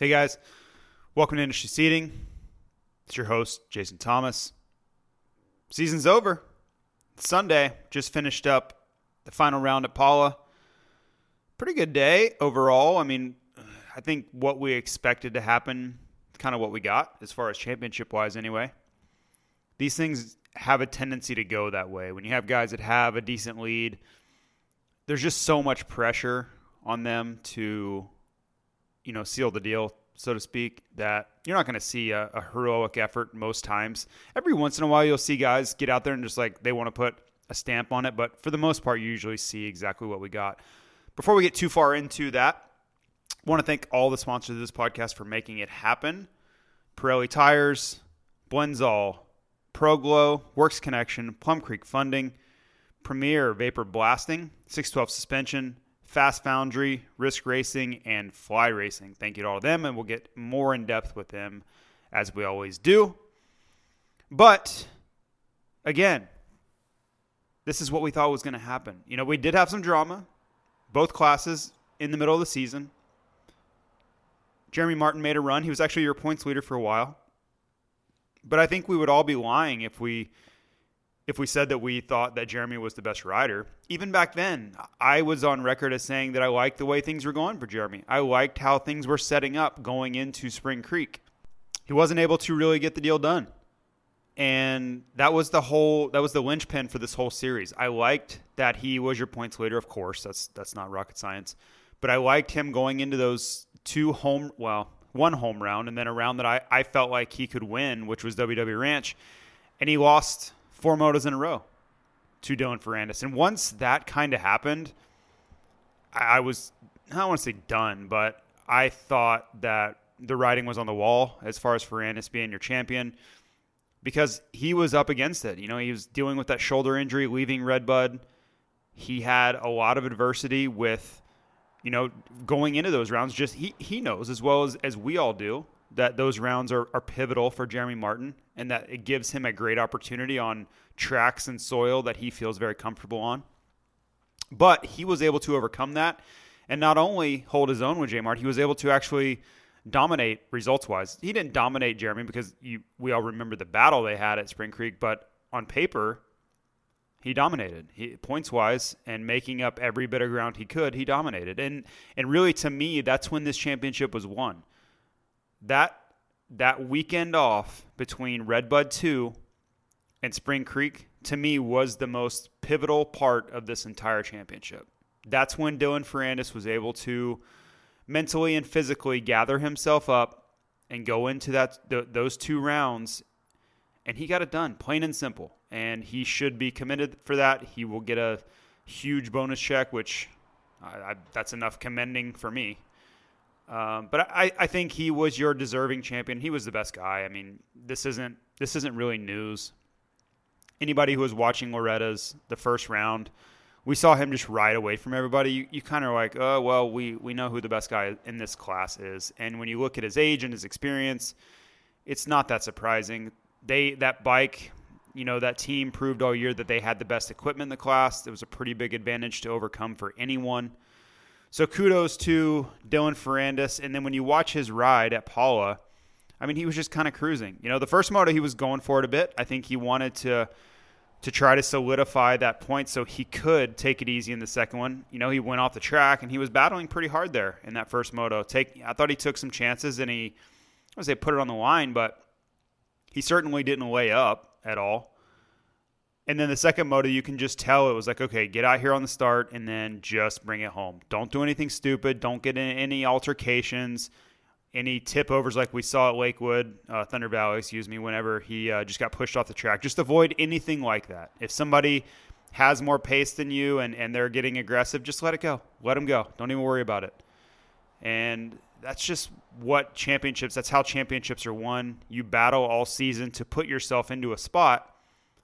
Hey guys, welcome to Industry Seating. It's your host, Jason Thomas. Season's over. It's Sunday, just finished up the final round at Pala. Pretty good day overall. I mean, I think what we expected to happen, kind of what we got as far as championship wise, anyway. These things have a tendency to go that way. When you have guys that have a decent lead, there's just so much pressure on them to you know, seal the deal, so to speak, that you're not going to see a, a heroic effort most times. Every once in a while, you'll see guys get out there and just like they want to put a stamp on it, but for the most part, you usually see exactly what we got. Before we get too far into that, I want to thank all the sponsors of this podcast for making it happen. Pirelli Tires, Blendzall, ProGlow, Works Connection, Plum Creek Funding, Premier Vapor Blasting, 612 Suspension, Fast Foundry, Risk Racing, and Fly Racing. Thank you to all of them, and we'll get more in depth with them as we always do. But again, this is what we thought was going to happen. You know, we did have some drama, both classes in the middle of the season. Jeremy Martin made a run. He was actually your points leader for a while. But I think we would all be lying if we if we said that we thought that Jeremy was the best rider. Even back then, I was on record as saying that I liked the way things were going for Jeremy. I liked how things were setting up going into Spring Creek. He wasn't able to really get the deal done. And that was the whole that was the linchpin for this whole series. I liked that he was your points leader, of course. That's that's not rocket science. But I liked him going into those two home well, one home round and then a round that I, I felt like he could win, which was WW Ranch. And he lost four motos in a row to Dylan Ferrandis. And once that kind of happened, I, I was, I don't want to say done, but I thought that the writing was on the wall as far as Ferrandis being your champion because he was up against it. You know, he was dealing with that shoulder injury, leaving Redbud. He had a lot of adversity with, you know, going into those rounds. Just he, he knows as well as, as we all do that those rounds are, are pivotal for Jeremy Martin and that it gives him a great opportunity on tracks and soil that he feels very comfortable on. But he was able to overcome that and not only hold his own with J Mart, he was able to actually dominate results wise. He didn't dominate Jeremy because you, we all remember the battle they had at Spring Creek, but on paper, he dominated. He, points wise and making up every bit of ground he could, he dominated. And and really to me, that's when this championship was won. That that weekend off between Redbud 2 and Spring Creek to me was the most pivotal part of this entire championship. That's when Dylan Ferrandis was able to mentally and physically gather himself up and go into that th- those two rounds and he got it done plain and simple. And he should be committed for that. He will get a huge bonus check which I, that's enough commending for me um, but I, I think he was your deserving champion he was the best guy i mean this isn't this isn't really news anybody who was watching loretta's the first round we saw him just ride away from everybody. You, you kind of like, oh, well, we, we know who the best guy in this class is. And when you look at his age and his experience, it's not that surprising. They That bike, you know, that team proved all year that they had the best equipment in the class. It was a pretty big advantage to overcome for anyone. So kudos to Dylan Ferrandis. And then when you watch his ride at Pala, I mean, he was just kind of cruising. You know, the first moto, he was going for it a bit. I think he wanted to to try to solidify that point so he could take it easy in the second one. You know, he went off the track and he was battling pretty hard there in that first moto. Take I thought he took some chances and he I would say put it on the line, but He certainly didn't lay up at all. And then the second moto, you can just tell it was like, okay, get out here on the start and then just bring it home. Don't do anything stupid. Don't get in any altercations, any tip overs like we saw at Lakewood, uh, Thunder Valley, excuse me, whenever he uh, just got pushed off the track. Just avoid anything like that. If somebody has more pace than you and, and they're getting aggressive, just let it go. Let them go. Don't even worry about it. And that's just what championships, that's how championships are won. You battle all season to put yourself into a spot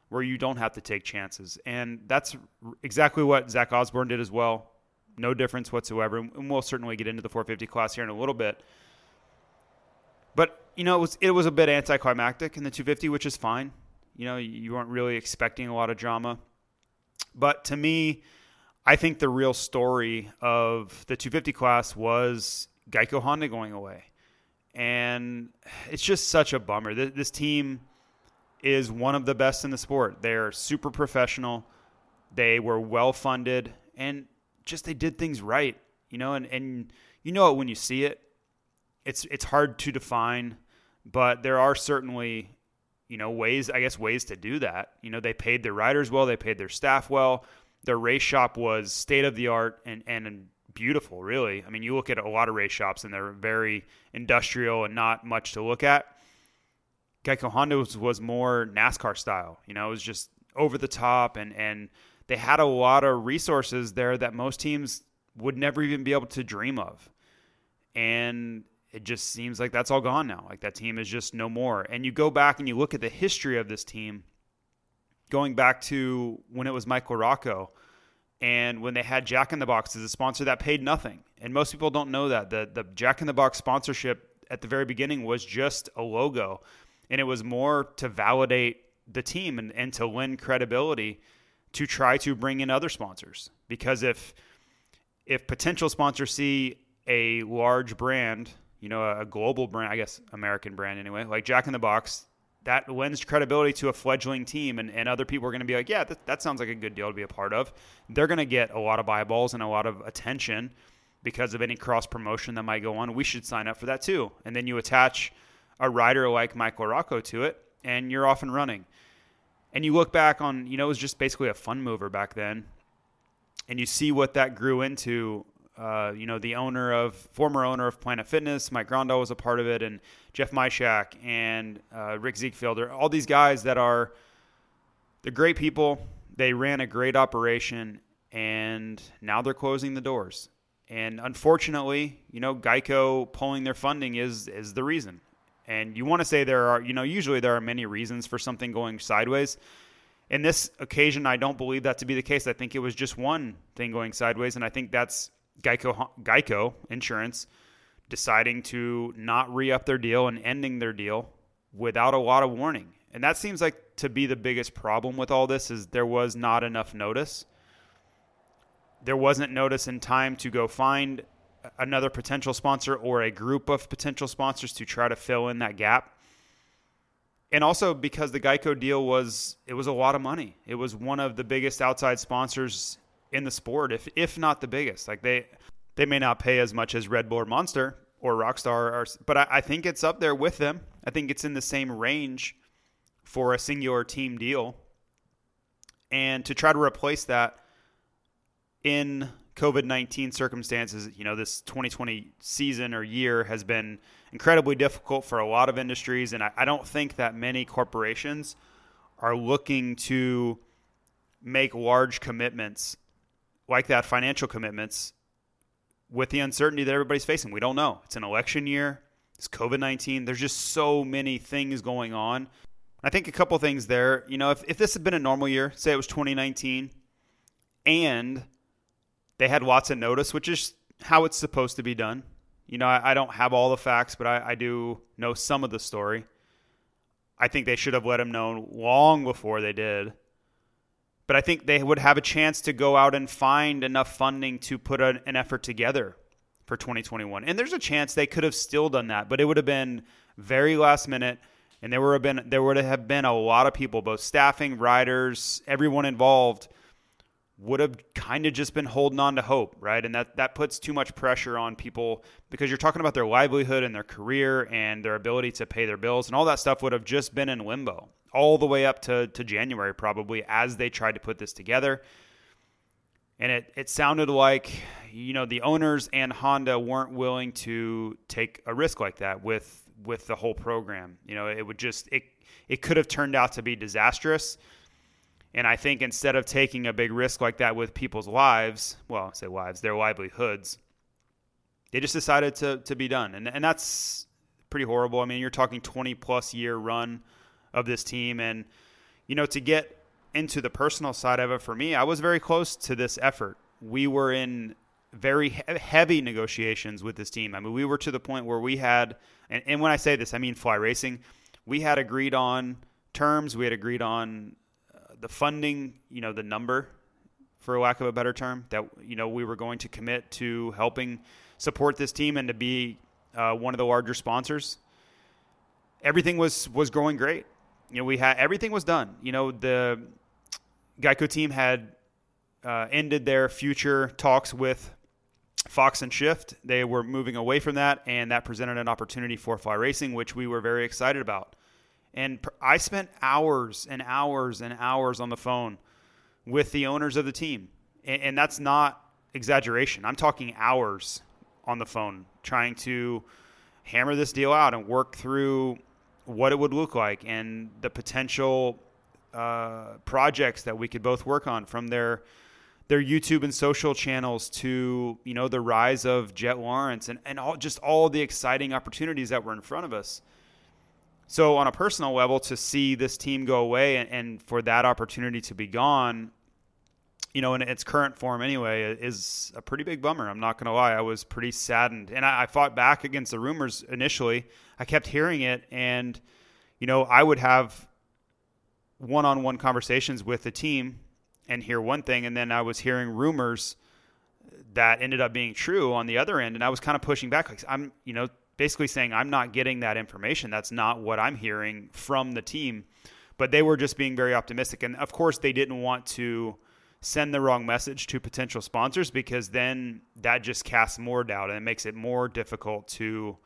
where you don't have to take chances. And that's exactly what Zach Osborne did as well. No difference whatsoever. And we'll certainly get into the 450 class here in a little bit. But, you know, it was, it was a bit anticlimactic in the 250, which is fine. You know, you weren't really expecting a lot of drama. But to me, I think the real story of the 250 class was Geico Honda going away. And it's just such a bummer. This team is one of the best in the sport. They're super professional. They were well funded and just they did things right, you know, and, and you know it when you see it. It's it's hard to define, but there are certainly, you know, ways I guess ways to do that. You know, they paid their riders well, they paid their staff well. Their race shop was state of the art and and beautiful, really. I mean, you look at a lot of race shops and they're very industrial and not much to look at. Geico Honda was, was more NASCAR style. You know, it was just over the top, and and they had a lot of resources there that most teams would never even be able to dream of. And it just seems like that's all gone now. Like that team is just no more. And you go back and you look at the history of this team, going back to when it was Michael Rocco and when they had Jack in the Box as a sponsor that paid nothing. And most people don't know that. The the Jack in the Box sponsorship at the very beginning was just a logo and it was more to validate the team and, and to lend credibility to try to bring in other sponsors. Because if if potential sponsors see a large brand, you know, a global brand, I guess American brand anyway, like Jack in the Box, that lends credibility to a fledgling team, and, and other people are going to be like, yeah, that sounds like a good deal to be a part of. They're going to get a lot of eyeballs and a lot of attention because of any cross promotion that might go on. We should sign up for that too. And then you attach – a rider like Michael Rocco to it, and you're off and running. And you look back on, you know, it was just basically a fun mover back then, and you see what that grew into. Uh, you know, the owner of, former owner of Planet Fitness, Mike Grondahl was a part of it, and Jeff Myshak and uh, Rick Zielfelder, all these guys that are the great people. They ran a great operation, and now they're closing the doors. And unfortunately, you know, Geico pulling their funding is is the reason. And you want to say there are, you know, usually there are many reasons for something going sideways. In this occasion, I don't believe that to be the case. I think it was just one thing going sideways, and I think that's Geico, Geico Insurance deciding to not re up their deal and ending their deal without a lot of warning. And that seems like to be the biggest problem with all this is there was not enough notice. There wasn't notice in time to go find another potential sponsor or a group of potential sponsors to try to fill in that gap. And also because the Geico deal was it was a lot of money. It was one of the biggest outside sponsors in the sport, if if not the biggest. Like they they may not pay as much as Red Bull or Monster or Rockstar, or, but I, I think it's up there with them. I think it's in the same range for a singular team deal. And to try to replace that in COVID 19 circumstances, you know, this 2020 season or year has been incredibly difficult for a lot of industries. And I, I, don't think that many corporations are looking to make large commitments like that, financial commitments, with the uncertainty that everybody's facing. We don't know. It's an election year, it's COVID 19. There's just so many things going on. I think a couple things there. You know, if, if this had been a normal year, say it was 2019, and they had lots of notice, which is how it's supposed to be done. You know, I, I don't have all the facts, but I, I, do know some of the story. I think they should have let him know long before they did. But I think they would have a chance to go out and find enough funding to put an, an effort together for 2021. And there's a chance they could have still done that, but it would have been very last minute and there would have been there would have been a lot of people both staffing riders everyone involved would have kind of just been holding on to hope, right? And that that puts too much pressure on people because you're talking about their livelihood and their career and their ability to pay their bills and all that stuff would have just been in limbo all the way up to to January probably as they tried to put this together. And it it sounded like you know the owners and Honda weren't willing to take a risk like that with with the whole program. You know, it would just it it could have turned out to be disastrous. And I think instead of taking a big risk like that with people's lives, well, say lives, their livelihoods, they just decided to to be done. And and that's pretty horrible. I mean, you're talking 20 plus year run of this team and you know, to get into the personal side of it for me, I was very close to this effort. We were in very heavy negotiations with this team. I mean, we were to the point where we had, and, and when I say this, I mean fly racing. We had agreed on terms. We had agreed on the funding, you know, the number, for lack of a better term, that you know we were going to commit to helping support this team and to be uh, one of the larger sponsors. Everything was was growing great. You know, we had everything was done. You know, the Geico team had uh, ended their future talks with Fox and Shift. They were moving away from that, and that presented an opportunity for fly racing, which we were very excited about. And I spent hours and hours and hours on the phone with the owners of the team. And, and that's not exaggeration. I'm talking hours on the phone trying to hammer this deal out and work through what it would look like and the potential uh, projects that we could both work on from their their YouTube and social channels to you know the rise of Jett Lawrence and, and all just all the exciting opportunities that were in front of us. So on a personal level, to see this team go away and, and for that opportunity to be gone, you know, in its current form anyway, is a pretty big bummer. I'm not going to lie. I was pretty saddened. And I, I, fought back against the rumors initially. I kept hearing it. And, you know, I would have one on one conversations with the team and hear one thing, and then I was hearing rumors that ended up being true on the other end, and I was kind of pushing back. Like I'm, you know, basically saying I'm not getting that information. That's not what I'm hearing from the team. But they were just being very optimistic, and of course they didn't want to send the wrong message to potential sponsors because then that just casts more doubt and it makes it more difficult to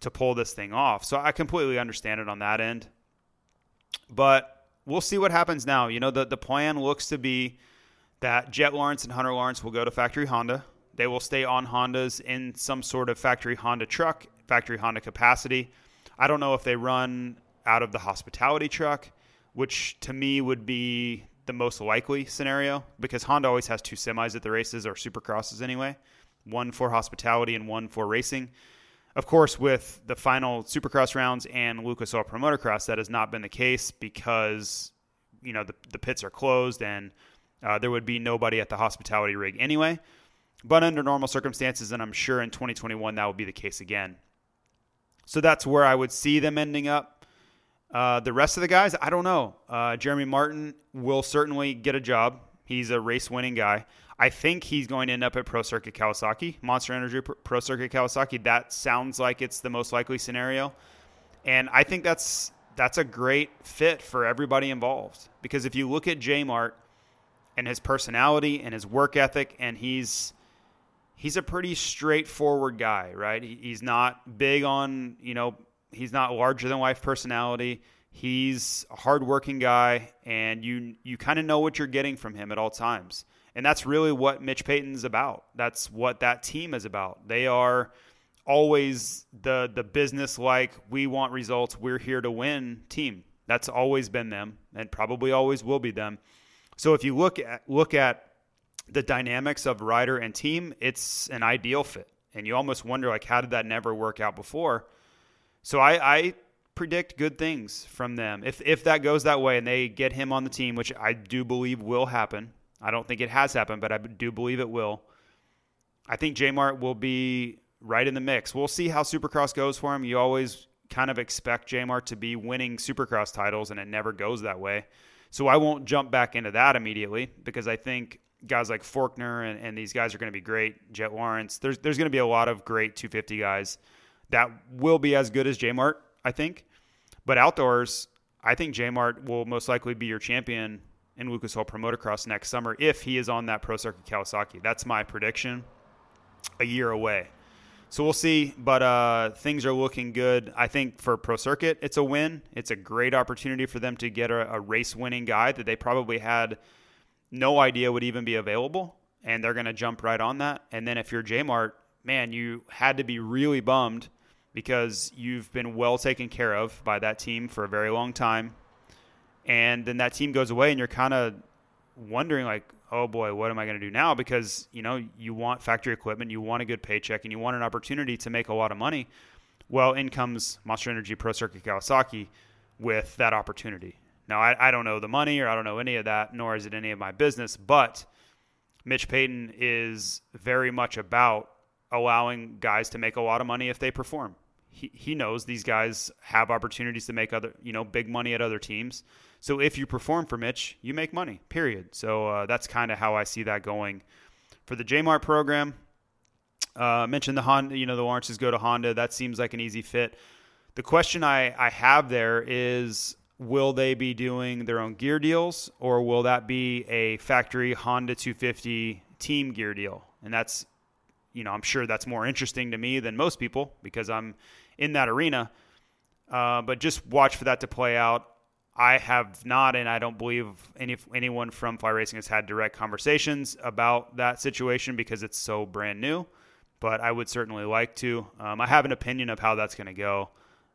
to pull this thing off. So I completely understand it on that end. But we'll see what happens now. You know, the, the plan looks to be that Jett Lawrence and Hunter Lawrence will go to factory Honda. They will stay on Hondas in some sort of factory Honda truck, factory Honda capacity. I don't know if they run out of the hospitality truck, which to me would be the most likely scenario because Honda always has two semis at the races or supercrosses anyway, one for hospitality and one for racing. Of course, with the final Supercross rounds and Lucas Oil Pro Motocross, that has not been the case because you know the, the pits are closed and uh, there would be nobody at the hospitality rig anyway. But under normal circumstances, and I'm sure in 2021 that will be the case again. So that's where I would see them ending up. Uh, the rest of the guys, I don't know. Uh, Jeremy Martin will certainly get a job. He's a race winning guy. I think he's going to end up at Pro Circuit Kawasaki, Monster Energy Pro Circuit Kawasaki. That sounds like it's the most likely scenario, and I think that's that's a great fit for everybody involved. Because if you look at J Mart and his personality and his work ethic, and he's he's a pretty straightforward guy, right? He's not big on you know he's not larger than life personality. He's a hardworking guy, and you you kind of know what you're getting from him at all times. And that's really what Mitch Payton's about. That's what that team is about. They are always the the business like we want results, we're here to win team. That's always been them and probably always will be them. So if you look at look at the dynamics of rider and team, it's an ideal fit. And you almost wonder like how did that never work out before? So I, I predict good things from them. If if that goes that way and they get him on the team, which I do believe will happen, I don't think it has happened, but I do believe it will. I think J Mart will be right in the mix. We'll see how Supercross goes for him. You always kind of expect J Mart to be winning Supercross titles, and it never goes that way. So I won't jump back into that immediately because I think guys like Forkner and, and these guys are going to be great. Jett Lawrence, there's there's going to be a lot of great 250 guys that will be as good as J Mart, I think. But outdoors, I think J Mart will most likely be your champion in Lucas Oil Pro Motocross next summer if he is on that Pro Circuit Kawasaki. That's my prediction. A year away. So we'll see, but uh, things are looking good. I think for Pro Circuit, it's a win. It's a great opportunity for them to get a, a race winning guy that they probably had no idea would even be available, and they're going to jump right on that. And then if you're J-Mart, man, you had to be really bummed because you've been well taken care of by that team for a very long time. And then that team goes away, and you're kind of wondering, like, oh boy, what am I going to do now? Because, you know, you want factory equipment, you want a good paycheck, and you want an opportunity to make a lot of money. Well, in comes Monster Energy Pro Circuit Kawasaki with that opportunity. Now, I, I don't know the money or I don't know any of that, nor is it any of my business, but Mitch Payton is very much about allowing guys to make a lot of money if they perform. He, he knows these guys have opportunities to make other, you know, big money at other teams. So if you perform for Mitch, you make money, period. So uh, that's kind of how I see that going for the J Mart program. Uh, mentioned the Honda, you know, the Lawrences go to Honda. That seems like an easy fit. The question I, I have there is will they be doing their own gear deals or will that be a factory Honda 250 team gear deal? And that's, you know, I'm sure that's more interesting to me than most people because I'm in that arena. Uh, but just watch for that to play out. I have not, and I don't believe any anyone from Fly Racing has had direct conversations about that situation because it's so brand new. But I would certainly like to. Um, I have an opinion of how that's going to go,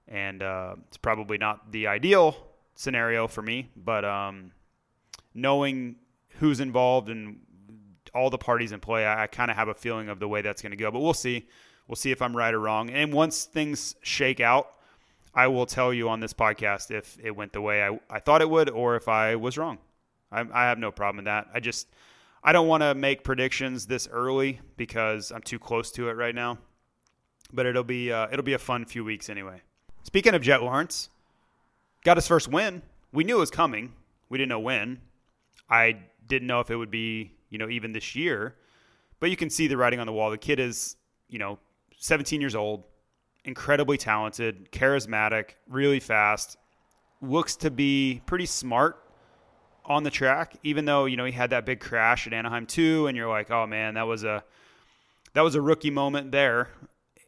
and uh, it's probably not the ideal scenario for me. But um, knowing who's involved and all the parties in play, I, I kind of have a feeling of the way that's going to go. But we'll see. We'll see if I'm right or wrong. And once things shake out, I will tell you on this podcast if it went the way I, I thought it would or if I was wrong. I, I have no problem with that. I just I don't want to make predictions this early because I'm too close to it right now. But it'll be uh, it'll be a fun few weeks anyway. Speaking of Jett Lawrence, got his first win. We knew it was coming. We didn't know when. I didn't know if it would be you know even this year. But you can see the writing on the wall. The kid is you know 17 years old, incredibly talented, charismatic, really fast, looks to be pretty smart on the track, even though, you know, he had that big crash at Anaheim too, and you're like, oh man, that was a that was a rookie moment there.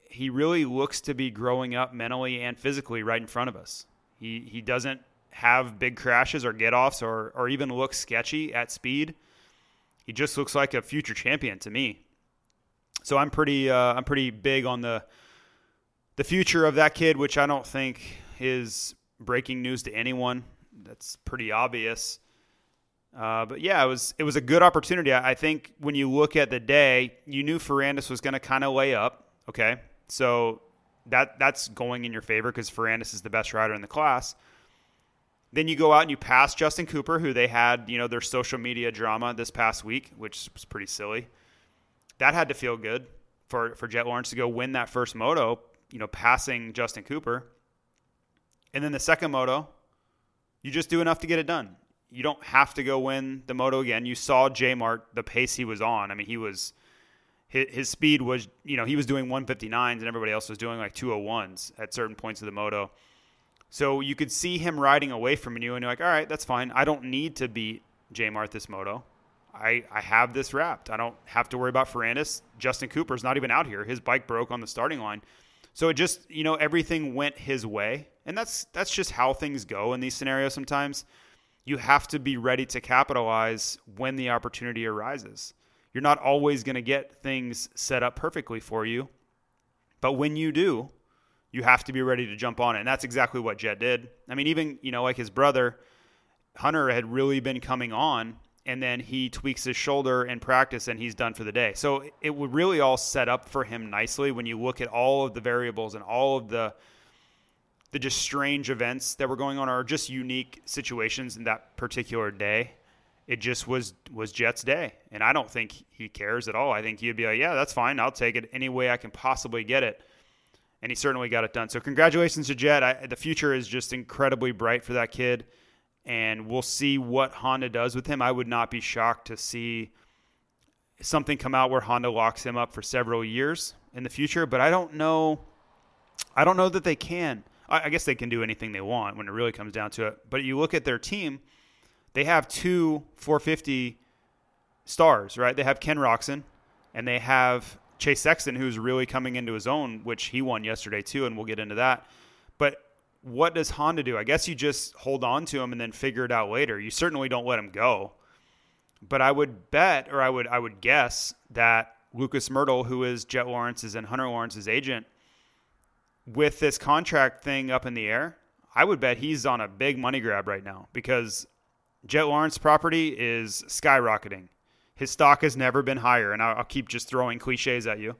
He really looks to be growing up mentally and physically right in front of us. He he doesn't have big crashes or get offs or or even look sketchy at speed. He just looks like a future champion to me. So I'm pretty uh, I'm pretty big on the the future of that kid, which I don't think is breaking news to anyone. That's pretty obvious. Uh, but yeah, it was it was a good opportunity. I, I think when you look at the day, you knew Ferrandis was going to kind of lay up. Okay, so that that's going in your favor because Ferrandis is the best rider in the class. Then you go out and you pass Justin Cooper, who they had you know their social media drama this past week, which was pretty silly that had to feel good for for Jett Lawrence to go win that first moto, you know, passing Justin Cooper. And then the second moto, you just do enough to get it done. You don't have to go win the moto again. You saw J Mart the pace he was on. I mean, he was his, speed was, you know, he was doing 159s and everybody else was doing like 201s at certain points of the moto. So you could see him riding away from you, and you're like, all right, that's fine. I don't need to beat J Mart this moto. I, I have this wrapped. I don't have to worry about Ferrandis. Justin Cooper's not even out here. His bike broke on the starting line. So it just, you know, everything went his way. And that's that's just how things go in these scenarios sometimes. You have to be ready to capitalize when the opportunity arises. You're not always going to get things set up perfectly for you. But when you do, you have to be ready to jump on it. And that's exactly what Jett did. I mean, even, you know, like his brother, Hunter had really been coming on and then he tweaks his shoulder in practice and he's done for the day. So it would really all set up for him nicely when you look at all of the variables and all of the the just strange events that were going on or just unique situations in that particular day. It just was was Jett's day, and I don't think he cares at all. I think he'd be like, "Yeah, that's fine. I'll take it any way I can possibly get it." And he certainly got it done. So congratulations to Jett. I, the future is just incredibly bright for that kid and we'll see what Honda does with him. I would not be shocked to see something come out where Honda locks him up for several years in the future, but I don't know. I don't know that they can. I guess they can do anything they want when it really comes down to it. But you look at their team, they have two 450 stars, right? They have Ken Roczen and they have Chase Sexton, who's really coming into his own, which he won yesterday too, and we'll get into that. But what does Honda do? I guess you just hold on to him and then figure it out later. You certainly don't let him go. But I would bet, or I would, I would guess that Lucas Mirtl, who is Jett Lawrence's and Hunter Lawrence's agent, with this contract thing up in the air, I would bet he's on a big money grab right now because Jett Lawrence property is skyrocketing. His stock has never been higher, and I'll, I'll keep just throwing cliches at you.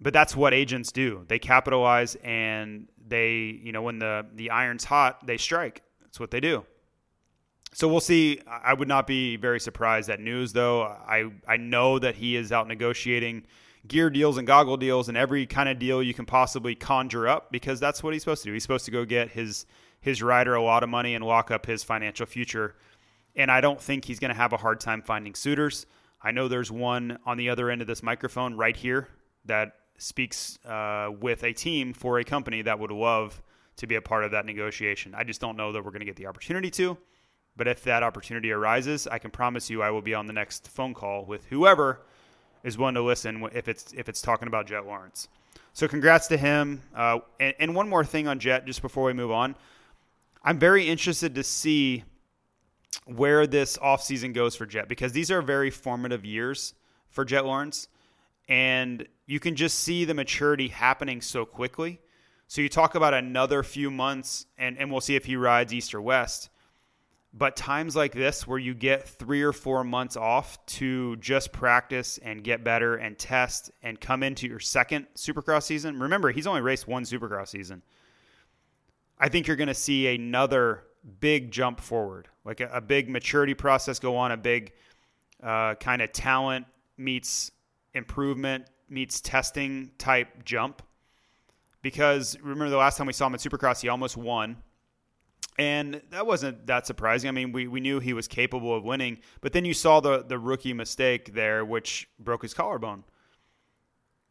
But that's what agents do. They capitalize and they, you know, when the the iron's hot, they strike. That's what they do. So we'll see. I would not be very surprised at news, though. I I know that he is out negotiating gear deals and goggle deals and every kind of deal you can possibly conjure up because that's what he's supposed to do. He's supposed to go get his his rider a lot of money and lock up his financial future. And I don't think he's going to have a hard time finding suitors. I know there's one on the other end of this microphone right here that speaks uh, with a team for a company that would love to be a part of that negotiation. I just don't know that we're going to get the opportunity to. But if that opportunity arises, I can promise you I will be on the next phone call with whoever is willing to listen if it's if it's talking about Jett Lawrence. So congrats to him. Uh, and, and one more thing on Jett, just before we move on, I'm very interested to see where this offseason goes for Jett because these are very formative years for Jett Lawrence, and you can just see the maturity happening so quickly. So you talk about another few months, and, and we'll see if he rides East or West. But times like this, where you get three or four months off to just practice and get better and test and come into your second supercross season, remember, he's only raced one supercross season. I think you're going to see another big jump forward, like a, a big maturity process go on, a big uh, kind of talent meets improvement meets testing type jump. Because remember the last time we saw him at Supercross, he almost won and that wasn't that surprising. I mean, we, we knew he was capable of winning, but then you saw the, the rookie mistake there, which broke his collarbone.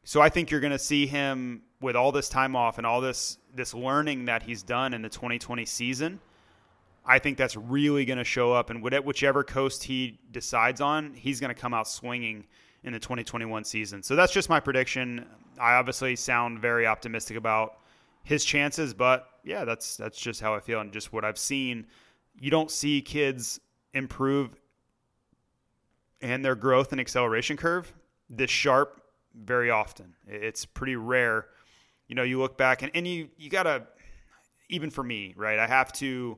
So I think you're going to see him with all this time off and all this this learning that he's done in the 2020 season. I think that's really going to show up, and whichever coast he decides on, he's going to come out swinging in the 2021 season. So that's just my prediction. I obviously sound very optimistic about his chances, but yeah, that's that's just how I feel and just what I've seen. You don't see kids improve and their growth and acceleration curve this sharp very often. It's pretty rare. You know, you look back and, and you you gotta even for me, right? I have to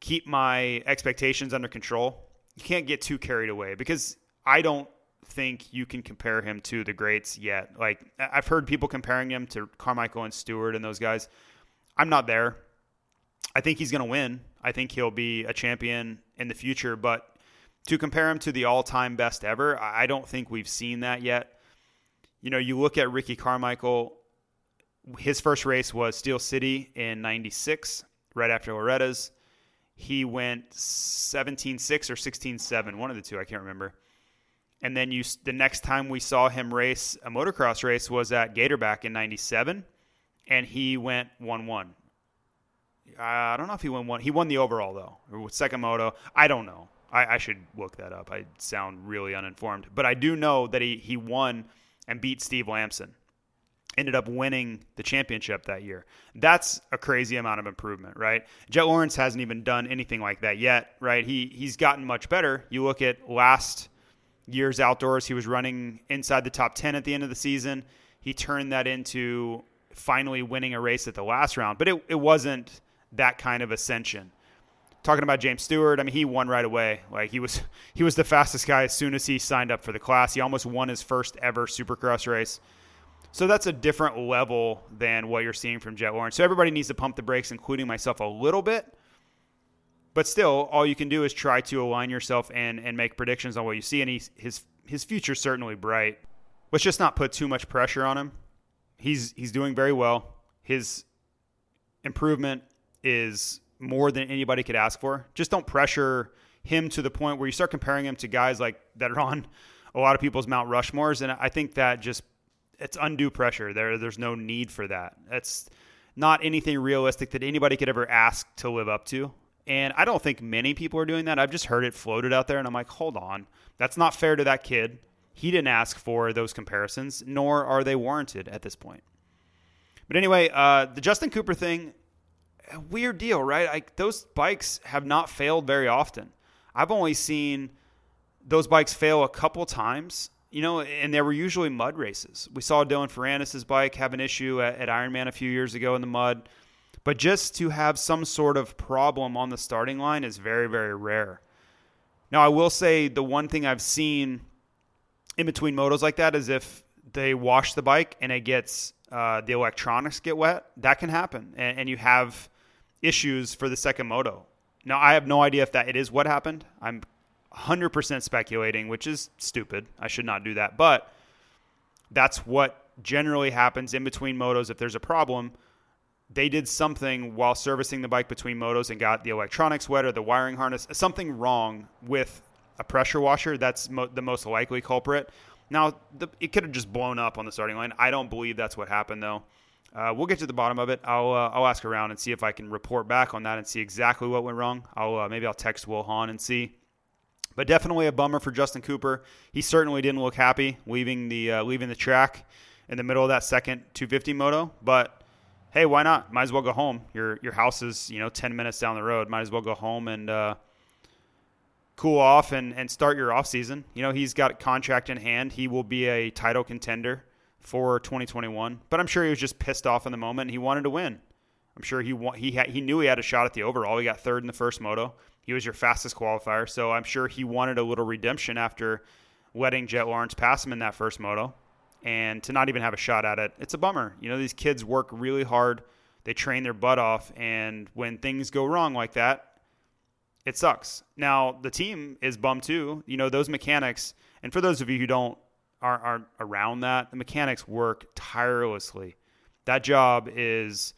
keep my expectations under control. You can't get too carried away because I don't think you can compare him to the greats yet. Like I've heard people comparing him to Carmichael and Stewart and those guys. I'm not there. I think he's going to win. I think he'll be a champion in the future, but to compare him to the all-time best ever, I don't think we've seen that yet. You know, you look at Ricky Carmichael, his first race was Steel City in 96, right after Loretta's. He went 17-6 or 16-7, one of the two, I can't remember. And then you the next time we saw him race a motocross race was at Gatorback in 97 and he went 1 1. I don't know if he won one. He won the overall, though, with second moto. I don't know. I, I, should look that up. I sound really uninformed. But I do know that he, he won and beat Steve Lamson. Ended up winning the championship that year. That's a crazy amount of improvement, right? Jett Lawrence hasn't even done anything like that yet, right? He he's gotten much better. You look at last year's outdoors, he was running inside the top 10 at the end of the season. He turned that into finally winning a race at the last round, but it, it wasn't that kind of ascension. Talking about James Stewart, I mean, he won right away. Like he was, he was the fastest guy as soon as he signed up for the class. He almost won his first ever Supercross race. So that's a different level than what you're seeing from Jett Lawrence. So everybody needs to pump the brakes, including myself, a little bit. But still, all you can do is try to align yourself and and make predictions on what you see. And his his future's certainly bright. Let's just not put too much pressure on him he's he's doing very well. His improvement is more than anybody could ask for. Just don't pressure him to the point where you start comparing him to guys like that are on a lot of people's Mount Rushmores, and I think that just it's undue pressure. There, there's no need for that. That's not anything realistic that anybody could ever ask to live up to. And I don't think many people are doing that. I've just heard it floated out there, and I'm like, hold on. That's not fair to that kid. He didn't ask for those comparisons, nor are they warranted at this point. But anyway, uh, the Justin Cooper thing, weird deal, right? I, those bikes have not failed very often. I've only seen those bikes fail a couple times, you know, and they were usually mud races. We saw Dylan Ferrandis' bike have an issue at, at Ironman a few years ago in the mud. But just to have some sort of problem on the starting line is very, very rare. Now, I will say the one thing I've seen in between motos like that is if they wash the bike and it gets uh, the electronics get wet, that can happen, and, and you have issues for the second moto. Now, I have no idea if that it is what happened. I'm 100% speculating, which is stupid. I should not do that, but that's what generally happens in between motos if there's a problem they did something while servicing the bike between motos and got the electronics wet or the wiring harness, something wrong with a pressure washer. That's mo- the most likely culprit. Now, the, it could have just blown up on the starting line. I don't believe that's what happened, though. Uh, we'll get to the bottom of it. I'll uh, I'll ask around and see if I can report back on that and see exactly what went wrong. I'll uh, maybe I'll text Will Hahn and see. But definitely a bummer for Justin Cooper. He certainly didn't look happy leaving the uh, leaving the track in the middle of that second 250 moto. But hey, why not? Might as well go home. Your your house is you know ten minutes down the road. Might as well go home and uh, cool off and and start your off season. You know he's got a contract in hand. He will be a title contender for 2021. But I'm sure he was just pissed off in the moment. he wanted to win. I'm sure he wa- he he knew he had a shot at the overall. He got third in the first moto. He was your fastest qualifier, so I'm sure he wanted a little redemption after letting Jett Lawrence pass him in that first moto and to not even have a shot at it, it's a bummer. You know, these kids work really hard, they train their butt off, and when things go wrong like that, it sucks. Now, the team is bummed too. You know, those mechanics, and for those of you who don't aren't, aren't around that, the mechanics work tirelessly. That job is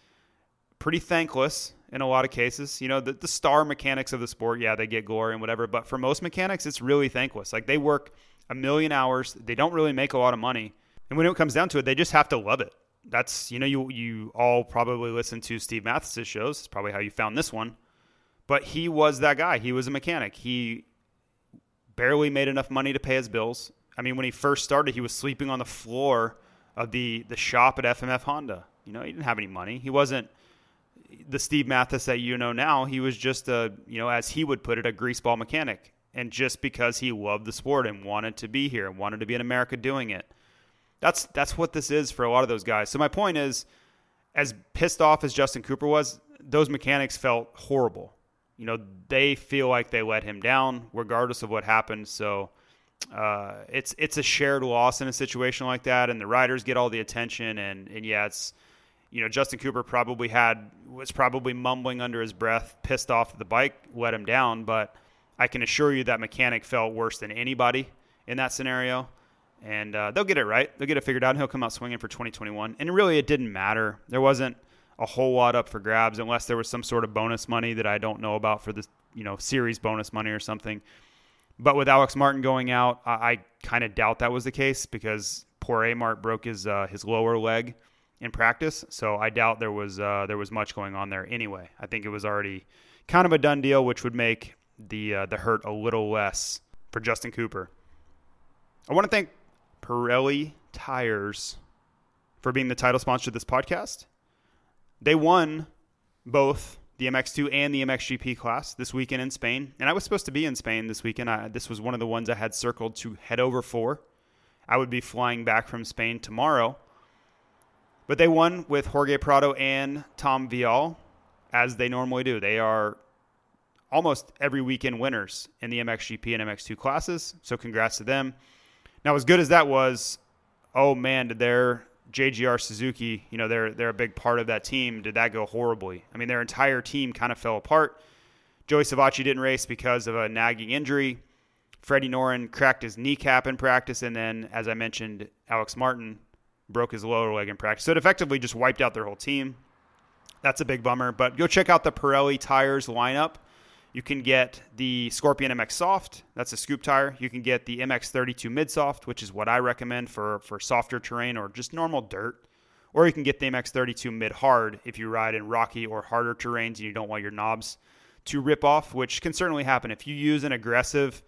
pretty thankless in a lot of cases. You know, the, the star mechanics of the sport, yeah, they get glory and whatever, but for most mechanics, it's really thankless. Like they work a million hours, they don't really make a lot of money and when it comes down to it, they just have to love it. That's you know you you all probably listen to Steve Matthes' shows. It's probably how you found this one. But he was that guy. He was a mechanic. He barely made enough money to pay his bills. I mean, when he first started, he was sleeping on the floor of the the shop at FMF Honda. You know, he didn't have any money. He wasn't the Steve Matthes that you know now. He was just a, you know, as he would put it, a greaseball mechanic. And just because he loved the sport and wanted to be here, and wanted to be in America doing it, that's that's what this is for a lot of those guys. So my point is, as pissed off as Justin Cooper was, those mechanics felt horrible. You know, they feel like they let him down, regardless of what happened. So uh, it's it's a shared loss in a situation like that, and the riders get all the attention. And and yeah, it's you know Justin Cooper probably had was probably mumbling under his breath, pissed off that the bike let him down. But I can assure you that mechanic felt worse than anybody in that scenario and uh, they'll get it right. They'll get it figured out, and he'll come out swinging for 2021. And really, it didn't matter. There wasn't a whole lot up for grabs unless there was some sort of bonus money that I don't know about for the you know series bonus money or something. But with Alex Martin going out, I, I kind of doubt that was the case because poor A Amart broke his uh, his lower leg in practice, so I doubt there was uh, there was much going on there anyway. I think it was already kind of a done deal, which would make the uh, the hurt a little less for Justin Cooper. I want to thank Pirelli Tires for being the title sponsor of this podcast. They won both the MX2 and the MXGP class this weekend in Spain. And I was supposed to be in Spain this weekend. I, this was one of the ones I had circled to head over for. I would be flying back from Spain tomorrow. But they won with Jorge Prado and Tom Vialle, as they normally do. They are almost every weekend winners in the MXGP and MX2 classes. So congrats to them. Now, as good as that was, oh man, did their JGR Suzuki, you know, they're they're a big part of that team. Did that go horribly? I mean, their entire team kind of fell apart. Joey Savatgy didn't race because of a nagging injury. Freddie Noren cracked his kneecap in practice, and then, as I mentioned, Alex Martin broke his lower leg in practice. So it effectively just wiped out their whole team. That's a big bummer. But go check out the Pirelli tires lineup. You can get the Scorpion MX Soft. That's a scoop tire. You can get the MX32 Mid Soft, which is what I recommend for, for softer terrain or just normal dirt. Or you can get the MX32 Mid Hard if you ride in rocky or harder terrains and you don't want your knobs to rip off, which can certainly happen if you use an aggressive,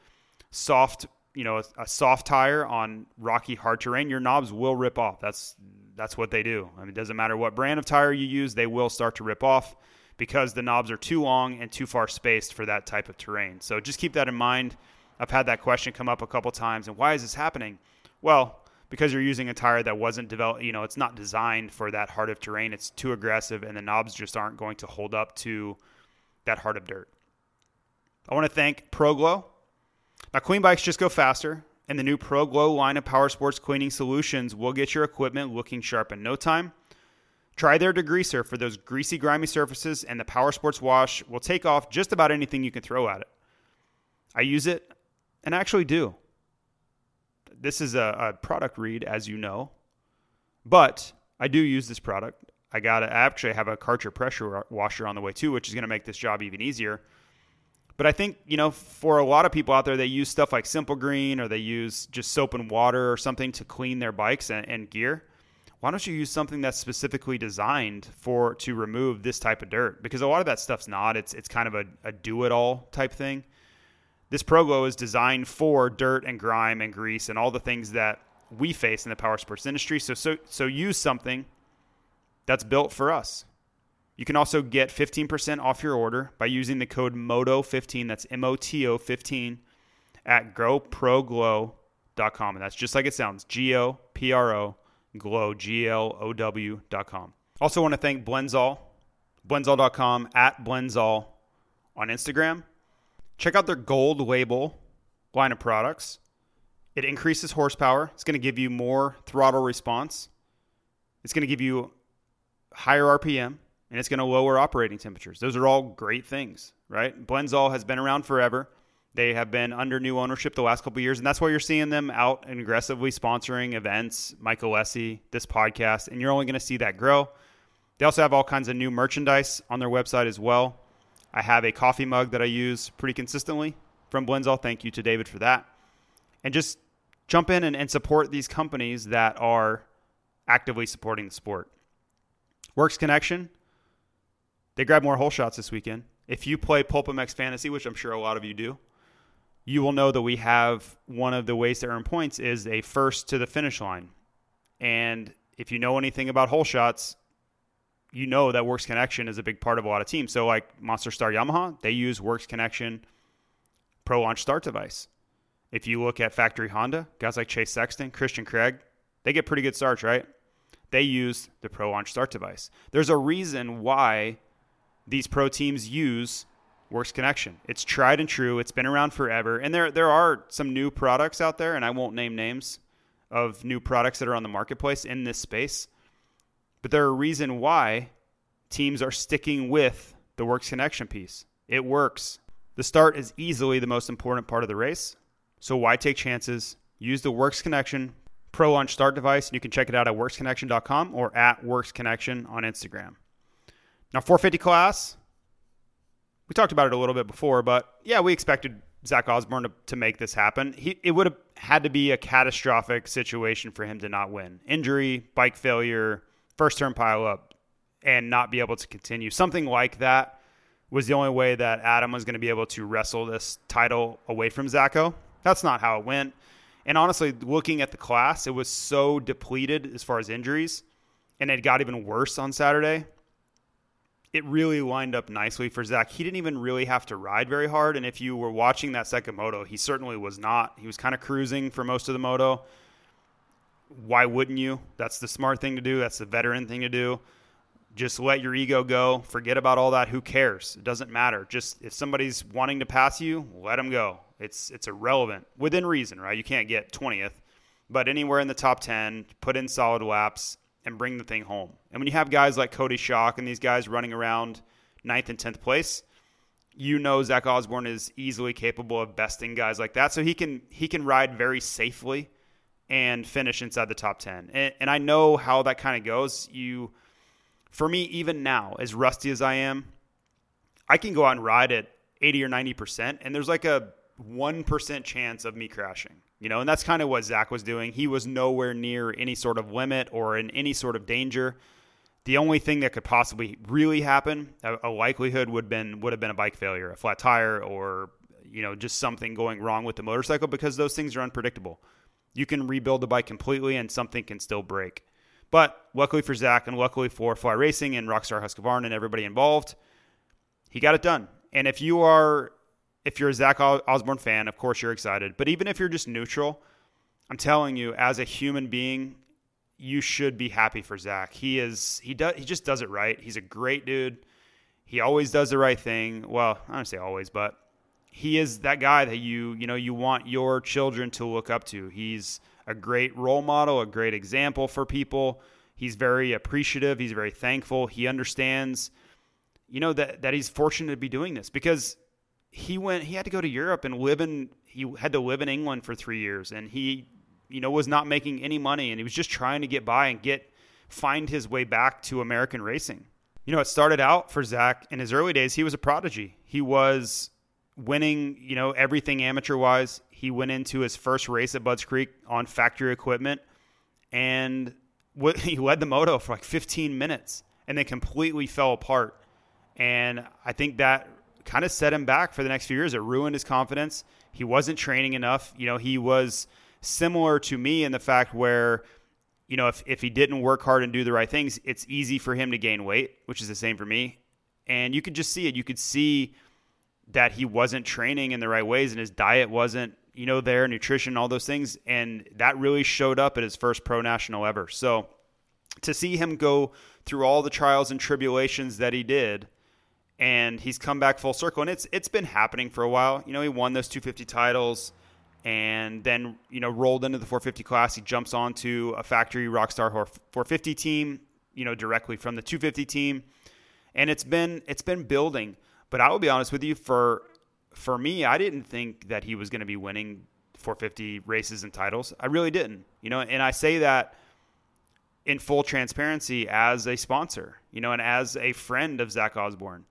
soft, you know, a, a soft tire on rocky, hard terrain. Your knobs will rip off. That's that's what they do. I mean, it doesn't matter what brand of tire you use; they will start to rip off because the knobs are too long and too far spaced for that type of terrain. So just keep that in mind. I've had that question come up a couple times, and why is this happening? Well, because you're using a tire that wasn't developed, you know, it's not designed for that hard of terrain. It's too aggressive, and the knobs just aren't going to hold up to that hard of dirt. I want to thank ProGlow. Now, clean bikes just go faster, and the new ProGlow line of power sports cleaning solutions will get your equipment looking sharp in no time. Try their degreaser for those greasy, grimy surfaces, and the Power Sports Wash will take off just about anything you can throw at it. I use it, and I actually do. This is a, a product read, as you know, but I do use this product. I got to actually have a Karcher pressure washer on the way too, which is going to make this job even easier. But I think, you know, for a lot of people out there, they use stuff like Simple Green or they use just soap and water or something to clean their bikes and, and gear. Why don't you use something that's specifically designed for to remove this type of dirt? Because a lot of that stuff's not. It's it's kind of a, a do it all type thing. This ProGlow is designed for dirt and grime and grease and all the things that we face in the power sports industry. So so so use something that's built for us. You can also get 15% off your order by using the code MOTO15, that's M O T O 15, at GoProGlow.com. And that's just like it sounds G O P R O, glow, G L O W.com. Also, want to thank Blendzall, Blendzall.com, at Blendzall on Instagram. Check out their gold label line of products. It increases horsepower, it's going to give you more throttle response, it's going to give you higher RPM, and it's going to lower operating temperatures. Those are all great things, right? Blendzall has been around forever. They have been under new ownership the last couple years, and that's why you're seeing them out and aggressively sponsoring events, Michael Alessi, this podcast, and you're only going to see that grow. They also have all kinds of new merchandise on their website as well. I have a coffee mug that I use pretty consistently from Blendzall. Thank you to David for that. And just jump in and, and support these companies that are actively supporting the sport. Works Connection, they grab more hole shots this weekend. If you play PulpMX Fantasy, which I'm sure a lot of you do, you will know that we have one of the ways to earn points is a first to the finish line. And if you know anything about hole shots, you know that Works Connection is a big part of a lot of teams. So, like Monster Star Yamaha, they use Works Connection Pro Launch Start Device. If you look at Factory Honda, guys like Chase Sexton, Christian Craig, they get pretty good starts, right? They use the Pro Launch Start Device. There's a reason why these pro teams use Works Connection. It's tried and true. It's been around forever. And there there are some new products out there, and I won't name names of new products that are on the marketplace in this space. But there are a reason why teams are sticking with the Works Connection piece. It works. The start is easily the most important part of the race. So why take chances? Use the Works Connection Pro Launch Start device, and you can check it out at worksconnection.com or at Works Connection on Instagram. Now, 450 class, we talked about it a little bit before, but yeah, we expected Zach Osborne to, to make this happen. He, it would have had to be a catastrophic situation for him to not win. Injury, bike failure, first turn pile up, and not be able to continue. Something like that was the only way that Adam was going to be able to wrestle this title away from Zacho. That's not how it went. And honestly, looking at the class, it was so depleted as far as injuries, and it got even worse on Saturday it really lined up nicely for Zach. He didn't even really have to ride very hard. And if you were watching that second moto, he certainly was not. He was kind of cruising for most of the moto. Why wouldn't you? That's the smart thing to do. That's the veteran thing to do. Just let your ego go. Forget about all that. Who cares? It doesn't matter. Just if somebody's wanting to pass you, let them go. It's it's irrelevant within reason, right? You can't get 20th, but anywhere in the top 10, put in solid laps and bring the thing home. And when you have guys like Cody Shock and these guys running around ninth and tenth place, you know Zach Osborne is easily capable of besting guys like that. So he can he can ride very safely and finish inside the top ten. And, and I know how that kind of goes. You, for me, even now, as rusty as I am, I can go out and ride at eighty or ninety percent, and there's like a one percent chance of me crashing. You know, and that's kind of what Zach was doing. He was nowhere near any sort of limit or in any sort of danger. The only thing that could possibly really happen, a, a likelihood would been would have been a bike failure, a flat tire, or you know just something going wrong with the motorcycle because those things are unpredictable. You can rebuild the bike completely and something can still break. But luckily for Zach and luckily for Fly Racing and Rockstar Husqvarna and everybody involved, he got it done. And if you are if you're a Zach Osborne fan, of course you're excited. But even if you're just neutral, I'm telling you, as a human being, you should be happy for Zach. He is he does he just does it right. He's a great dude. He always does the right thing. Well, I don't say always, but he is that guy that you you know you want your children to look up to. He's a great role model, a great example for people. He's very appreciative. He's very thankful. He understands, you know, that that he's fortunate to be doing this because he went he had to go to Europe and live in he had to live in England for 3 years and he you know was not making any money and he was just trying to get by and get find his way back to American racing. You know, it started out for Zach in his early days, he was a prodigy. He was winning, you know, everything amateur wise. He went into his first race at Budds Creek on factory equipment and he led the moto for like 15 minutes and then completely fell apart. And I think that kind of set him back for the next few years. It ruined his confidence. He wasn't training enough. You know, he was similar to me in the fact where, you know, if, if he didn't work hard and do the right things, it's easy for him to gain weight, which is the same for me. And you could just see it. You could see that he wasn't training in the right ways and his diet wasn't, you know, there, nutrition, all those things. And that really showed up at his first pro national ever. So to see him go through all the trials and tribulations that he did and he's come back full circle and it's it's been happening for a while. You know he won those 250 titles and then you know rolled into the 450 class. He jumps onto a factory rockstar 450 team you know directly from the 250 team. And it's been it's been building. But i will be honest with you for for me i didn't think that he was going to be winning 450 races and titles. I really didn't you know and i say that in full transparency as a sponsor you know and as a friend of zach osborne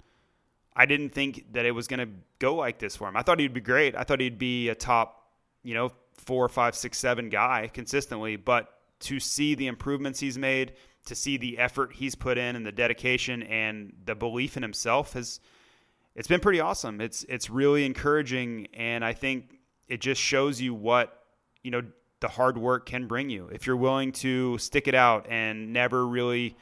I didn't think that it was going to go like this for him. I thought he'd be great. I thought he'd be a top, you know, four, five, six, seven guy consistently. But to see the improvements he's made, to see the effort he's put in, and the dedication and the belief in himself has, it's been pretty awesome. It's it's really encouraging, and I think it just shows you what you know the hard work can bring you if you're willing to stick it out and never really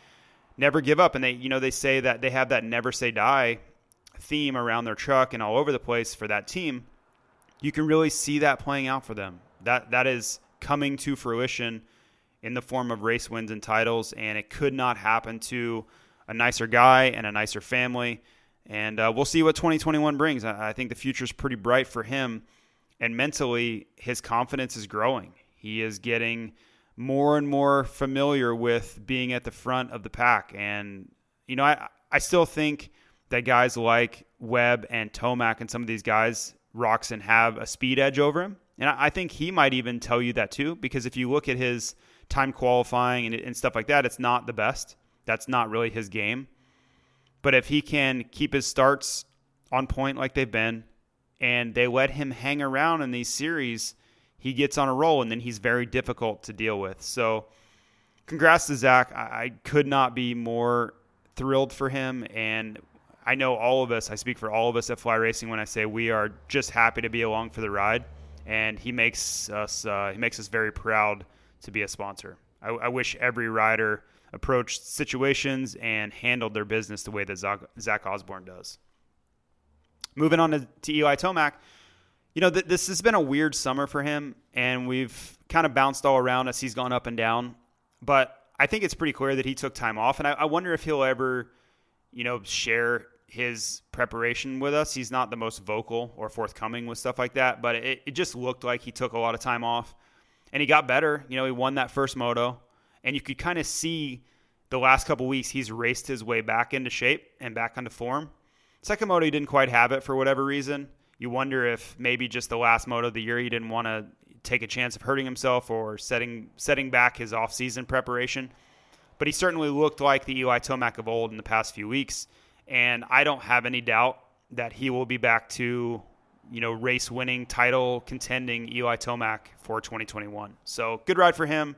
never give up and they you know they say that they have that never say die theme around their truck and all over the place for that team, you can really see that playing out for them. That that is coming to fruition in the form of race wins and titles, and it could not happen to a nicer guy and a nicer family. And uh, we'll see what 2021 brings. I, I think the future is pretty bright for him, and mentally, his confidence is growing. He is getting more and more familiar with being at the front of the pack, and you know, I I still think that guys like Webb and Tomac and some of these guys, Roczen, have a speed edge over him. And I think he might even tell you that too, because if you look at his time qualifying and, and stuff like that, it's not the best. That's not really his game. But if he can keep his starts on point like they've been, and they let him hang around in these series, he gets on a roll, and then he's very difficult to deal with. So, congrats to Zach. I, I could not be more thrilled for him, and I know all of us, I speak for all of us at Fly Racing when I say we are just happy to be along for the ride. And he makes us, uh, he makes us very proud to be a sponsor. I, I, wish every rider approached situations and handled their business the way that Zach, Zach Osborne does. Moving on to, to Eli Tomac, you know, th- this has been a weird summer for him, and we've kind of bounced all around as he's gone up and down. But I think it's pretty clear that he took time off, and I, I wonder if he'll ever, you know, share his preparation with us. He's not the most vocal or forthcoming with stuff like that, but it, it just looked like he took a lot of time off and he got better. You know, he won that first moto, and you could kind of see the last couple weeks he's raced his way back into shape and back into form. Second moto, he didn't quite have it for whatever reason. You wonder if maybe just the last moto of the year he didn't want to take a chance of hurting himself or setting setting back his off-season preparation. But he certainly looked like the Eli Tomac of old in the past few weeks and I don't have any doubt that he will be back to you know race winning title contending Eli Tomac for 2021. So good ride for him.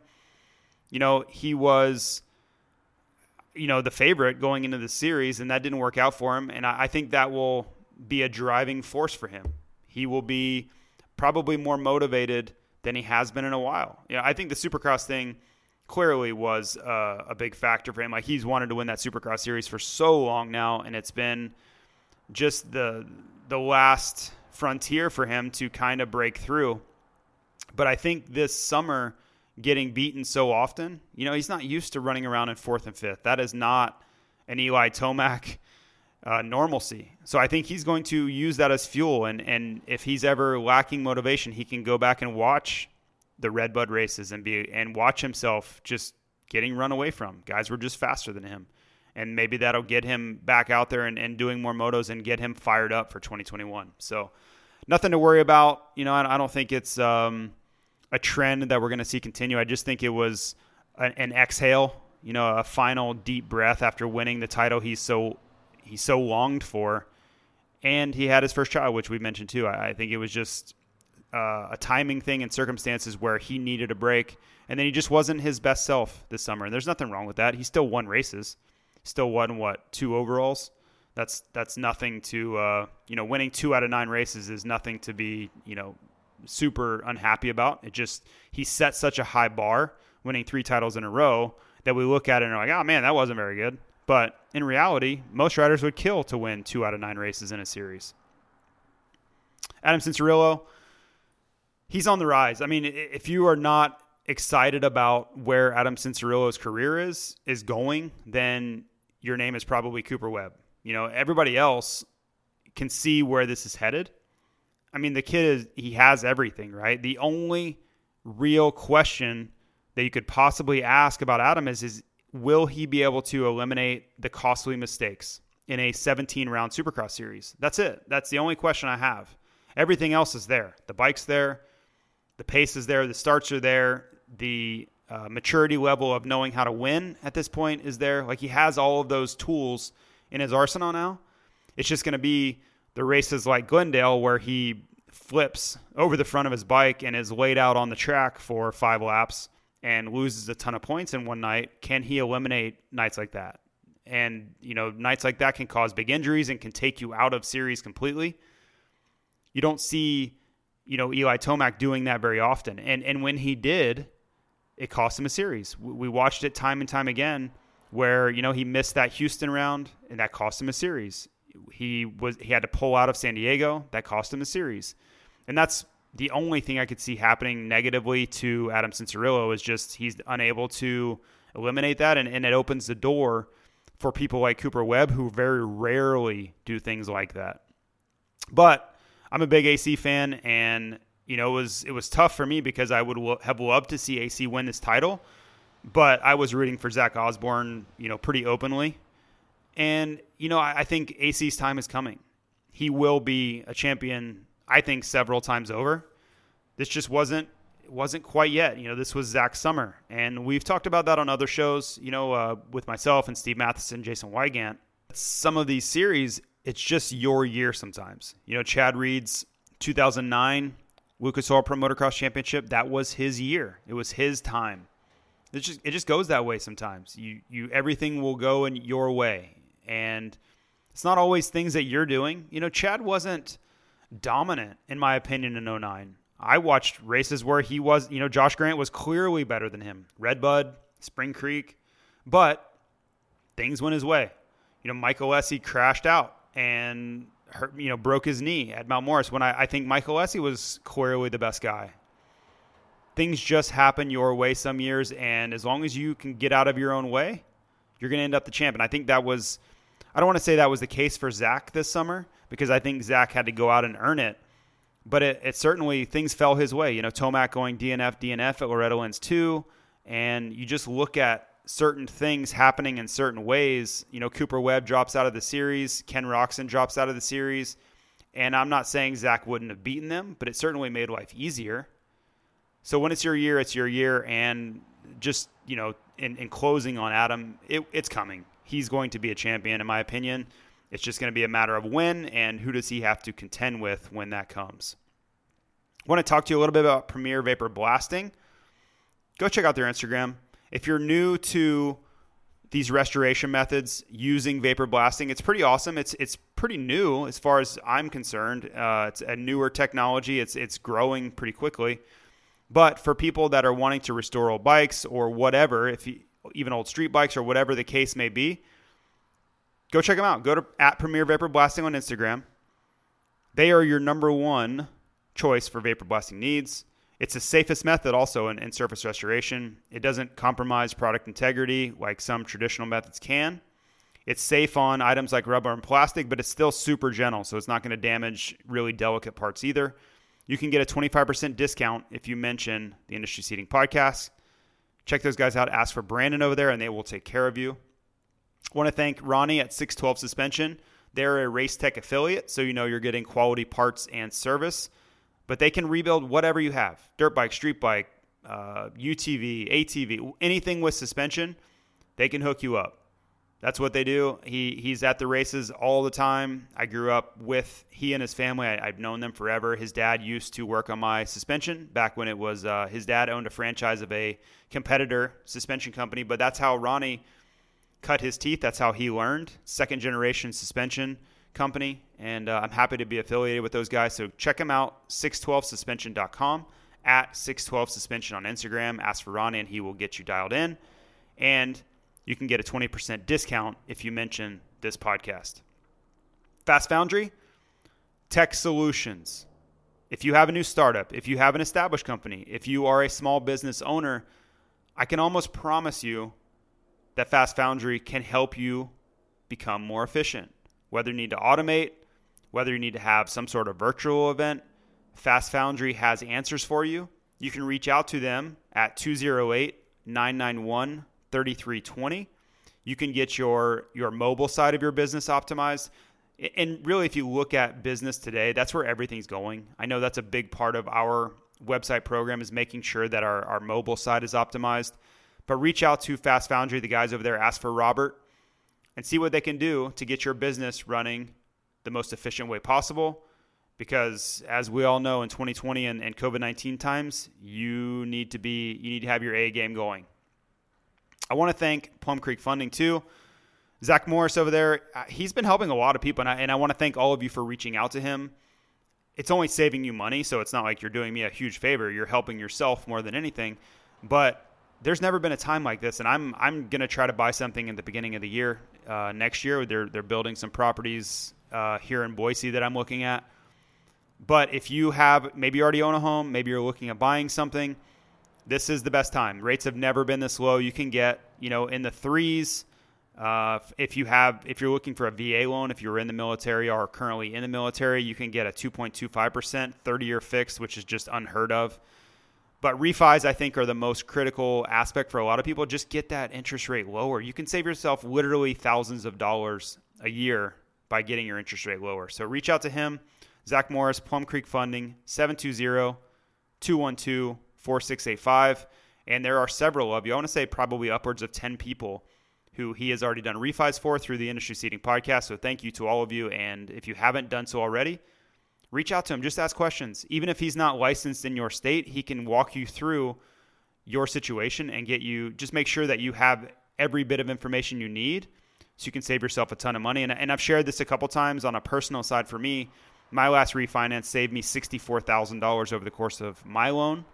You know he was you know, the favorite going into the series, and that didn't work out for him. And I, I think that will be a driving force for him. He will be probably more motivated than he has been in a while. You know, I think the Supercross thing clearly was uh, a big factor for him. Like he's wanted to win that Supercross series for so long now, and it's been just the the last frontier for him to kind of break through. But I think this summer getting beaten so often. You know, he's not used to running around in fourth and fifth. That is not an Eli Tomac uh, normalcy. So I think he's going to use that as fuel. And, and if he's ever lacking motivation, he can go back and watch the Redbud races and be and watch himself just getting run away from. Guys were just faster than him. And maybe that'll get him back out there and, and doing more motos and get him fired up for 2021. So nothing to worry about. You know, I, I don't think it's um, – a trend that we're going to see continue. I just think it was an, an, exhale, you know, a final deep breath after winning the title he's so he so longed for, and he had his first child, which we mentioned too. I, I think it was just uh, a timing thing and circumstances where he needed a break, and then he just wasn't his best self this summer. And there's nothing wrong with that. He still won races, still won what two overalls. That's that's nothing to uh, you know winning two out of nine races is nothing to be you know super unhappy about. It just he set such a high bar, winning three titles in a row, that we look at it and are like, oh man, that wasn't very good. But in reality, most riders would kill to win two out of nine races in a series. Adam Cianciarulo, he's on the rise. I mean, if you are not excited about where Adam Cianciarulo's career is is going, then your name is probably Cooper Webb. You know, everybody else can see where this is headed. I mean, the kid is he has everything, right? The only real question that you could possibly ask about Adam is is will he be able to eliminate the costly mistakes in a 17 round supercross series? That's it. That's the only question I have. Everything else is there. The bike's there, the pace is there, the starts are there, the uh, maturity level of knowing how to win at this point is there. Like he has all of those tools in his arsenal now. It's just going to be the races like Glendale where he flips over the front of his bike and is laid out on the track for five laps and loses a ton of points in one night, can he eliminate nights like that? And, you know, nights like that can cause big injuries and can take you out of series completely. You don't see, you know, Eli Tomac doing that very often. And and when he did, it cost him a series. We watched it time and time again where, you know, he missed that Houston round and that cost him a series he was he had to pull out of San Diego. That cost him a series, and that's the only thing I could see happening negatively to Adam Cianciarulo is just he's unable to eliminate that, and, and it opens the door for people like Cooper Webb who very rarely do things like that. But I'm a big AC fan, and you know it was it was tough for me because I would have loved to see AC win this title, but I was rooting for Zach Osborne, you know, pretty openly. And, you know, I, I think AC's time is coming. He will be a champion, I think, several times over. This just wasn't wasn't quite yet. You know, this was Zach Summer, and we've talked about that on other shows. You know, uh, with myself and Steve Matthes, Jason Weigandt. Some of these series, it's just your year. Sometimes, you know, Chad Reed's 2009 Lucas Oil Pro Motocross Championship. That was his year. It was his time. It just it just goes that way sometimes. You you everything will go in your way, and it's not always things that you're doing. You know, Chad wasn't dominant, in my opinion, in 09. I watched races where he was, you know, Josh Grant was clearly better than him. Redbud, Spring Creek, but things went his way. You know, Michael Alessi crashed out and hurt, you know, broke his knee at Mount Morris when I, I think Michael Alessi was clearly the best guy. Things just happen your way some years, and as long as you can get out of your own way, you're going to end up the champ. And I think that was I don't want to say that was the case for Zach this summer because I think Zach had to go out and earn it. But it, it certainly things fell his way. You know, Tomac going DNF, DNF at Loretta Lynn's too, and you just look at certain things happening in certain ways. You know, Cooper Webb drops out of the series, Ken Roczen drops out of the series, and I'm not saying Zach wouldn't have beaten them, but it certainly made life easier. So when it's your year, it's your year, and just you know, in, in closing on Adam, it, it's coming he's going to be a champion, in my opinion. It's just going to be a matter of when and who does he have to contend with when that comes. I want to talk to you a little bit about Premier Vapor Blasting. Go check out their Instagram. If you're new to these restoration methods using vapor blasting. It's pretty awesome. It's it's pretty new as far as I'm concerned. Uh, it's a newer technology. It's it's growing pretty quickly. But for people that are wanting to restore old bikes or whatever, if you, even old street bikes or whatever the case may be, go check them out. Go to at Premier Vapor Blasting on Instagram. They are your number one choice for vapor blasting needs. It's the safest method also in, in surface restoration. It doesn't compromise product integrity like some traditional methods can. It's safe on items like rubber and plastic, but it's still super gentle, so it's not going to damage really delicate parts either. You can get a 25% discount if you mention the Industry Seating Podcast. Check those guys out. Ask for Brandon over there, and they will take care of you. I want to thank Ronnie at 612 Suspension. They're a Race Tech affiliate, so you know you're getting quality parts and service but they can rebuild whatever you have dirt bike, street bike, uh, UTV, ATV, anything with suspension, they can hook you up. That's what they do. He he's at the races all the time. I grew up with he and his family. I, have known them forever. His dad used to work on my suspension back when it was uh, his dad owned a franchise of a competitor suspension company. But that's how Ronnie cut his teeth. That's how he learned. Second generation suspension company, and uh, I'm happy to be affiliated with those guys. So check them out, 612suspension.com, at 612suspension on Instagram. Ask for Ronnie, and he will get you dialed in. And you can get a 20% discount if you mention this podcast. Fast Foundry, tech solutions. If you have a new startup, if you have an established company, if you are a small business owner, I can almost promise you that Fast Foundry can help you become more efficient whether you need to automate, whether you need to have some sort of virtual event, Fast Foundry has answers for you. You can reach out to them at 208 991 3320. You can get your, your mobile side of your business optimized. And really, if you look at business today, that's where everything's going. I know that's a big part of our website program is making sure that our, our mobile side is optimized. But reach out to Fast Foundry, the guys over there, ask for Robert and see what they can do to get your business running the most efficient way possible. Because as we all know, in 2020 and, and COVID 19 times, you need to be you need to have your A game going. I want to thank Plum Creek Funding too. Zach Morris over there, uh, he's been helping a lot of people, and I, and I want to thank all of you for reaching out to him. It's only saving you money, so it's not like you're doing me a huge favor. You're helping yourself more than anything. But there's never been a time like this, and I'm I'm gonna try to buy something in the beginning of the year uh, next year. They're they're building some properties uh, here in Boise that I'm looking at. But if you have maybe you already own a home, maybe you're looking at buying something, this is the best time. Rates have never been this low. You can get you know in the threes. Uh, if you have, if you're looking for a VA loan, if you're in the military or currently in the military, you can get a 2.25% 30 year fixed, which is just unheard of. But refis, I think, are the most critical aspect for a lot of people. Just get that interest rate lower. You can save yourself literally thousands of dollars a year by getting your interest rate lower. So reach out to him, Zach Morris, Plum Creek Funding, 720 212 4685. And there are several of you. I want to say probably upwards of 10 people who he has already done refis for through the Industry Seating Podcast. So thank you to all of you. And if you haven't done so already, reach out to him. Just ask questions. Even if he's not licensed in your state, he can walk you through your situation and get you, just make sure that you have every bit of information you need so you can save yourself a ton of money. And, and I've shared this a couple times on a personal side for me. My last refinance saved me $64,000 over the course of my loan.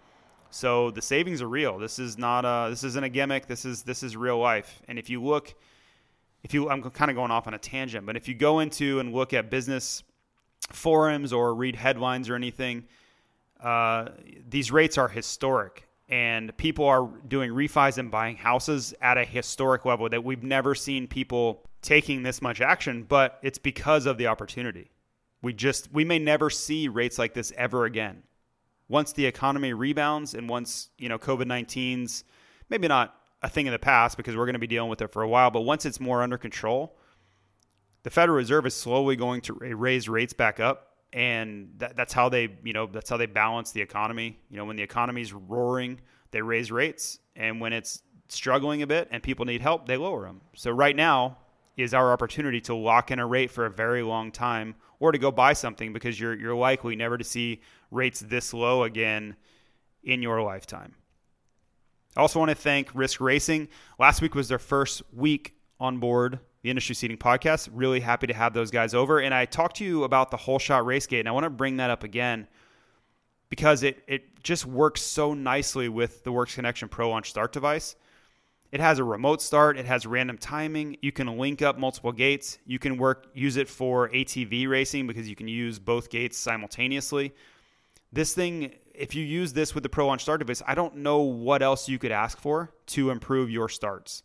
So the savings are real. This is not a, this isn't a gimmick. This is, this is real life. And if you look, if you, I'm kind of going off on a tangent, but if you go into and look at business forums or read headlines or anything, uh, these rates are historic. And people are doing refis and buying houses at a historic level that we've never seen people taking this much action, but it's because of the opportunity. We just, we may never see rates like this ever again. Once the economy rebounds and once, you know, COVID 19's maybe not a thing in the past because we're going to be dealing with it for a while, but once it's more under control, the Federal Reserve is slowly going to raise rates back up, and that, that's how they, you know, that's how they balance the economy. You know, when the economy's roaring, they raise rates, and when it's struggling a bit and people need help, they lower them. So right now is our opportunity to lock in a rate for a very long time, or to go buy something because you're you're likely never to see rates this low again in your lifetime. I also want to thank Risk Racing. Last week was their first week on board the Industry Seating Podcast. Really happy to have those guys over. And I talked to you about the hole shot race gate, and I want to bring that up again because it, it just works so nicely with the Works Connection Pro Launch Start device. It has a remote start. It has random timing. You can link up multiple gates. You can work use it for ATV racing because you can use both gates simultaneously. This thing, if you use this with the Pro Launch Start device, I don't know what else you could ask for to improve your starts.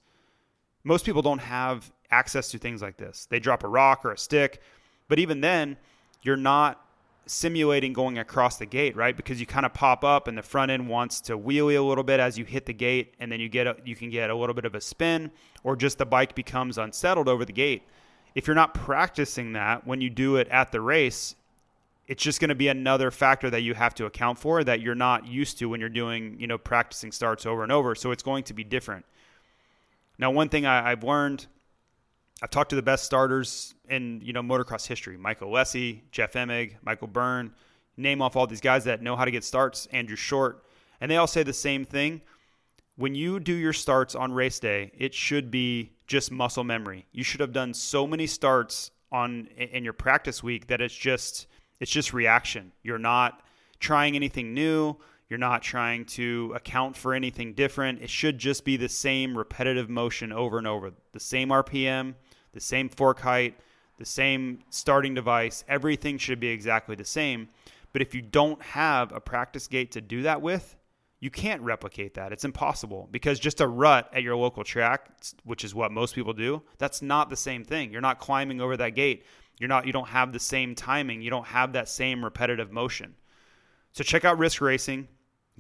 Most people don't have access to things like this. They drop a rock or a stick, but even then, you're not simulating going across the gate, right? Because you kind of pop up and the front end wants to wheelie a little bit as you hit the gate, and then you get a, you can get a little bit of a spin, or just the bike becomes unsettled over the gate. If you're not practicing that when you do it at the race, it's just going to be another factor that you have to account for that you're not used to when you're doing, you know, practicing starts over and over. So it's going to be different. Now, one thing I, I've learned I've talked to the best starters in you know motocross history: Michael Alessi, Jeff Emig, Michael Byrne. Name off all these guys that know how to get starts. Andrew Short, and they all say the same thing. When you do your starts on race day, it should be just muscle memory. You should have done so many starts on in your practice week that it's just it's just reaction. You're not trying anything new. You're not trying to account for anything different. It should just be the same repetitive motion over and over. The same RPM, the same fork height, the same starting device, everything should be exactly the same. But if you don't have a practice gate to do that with, you can't replicate that. It's impossible because just a rut at your local track, which is what most people do, that's not the same thing. You're not climbing over that gate. You're not you don't have the same timing. You don't have that same repetitive motion. So check out Risk Racing.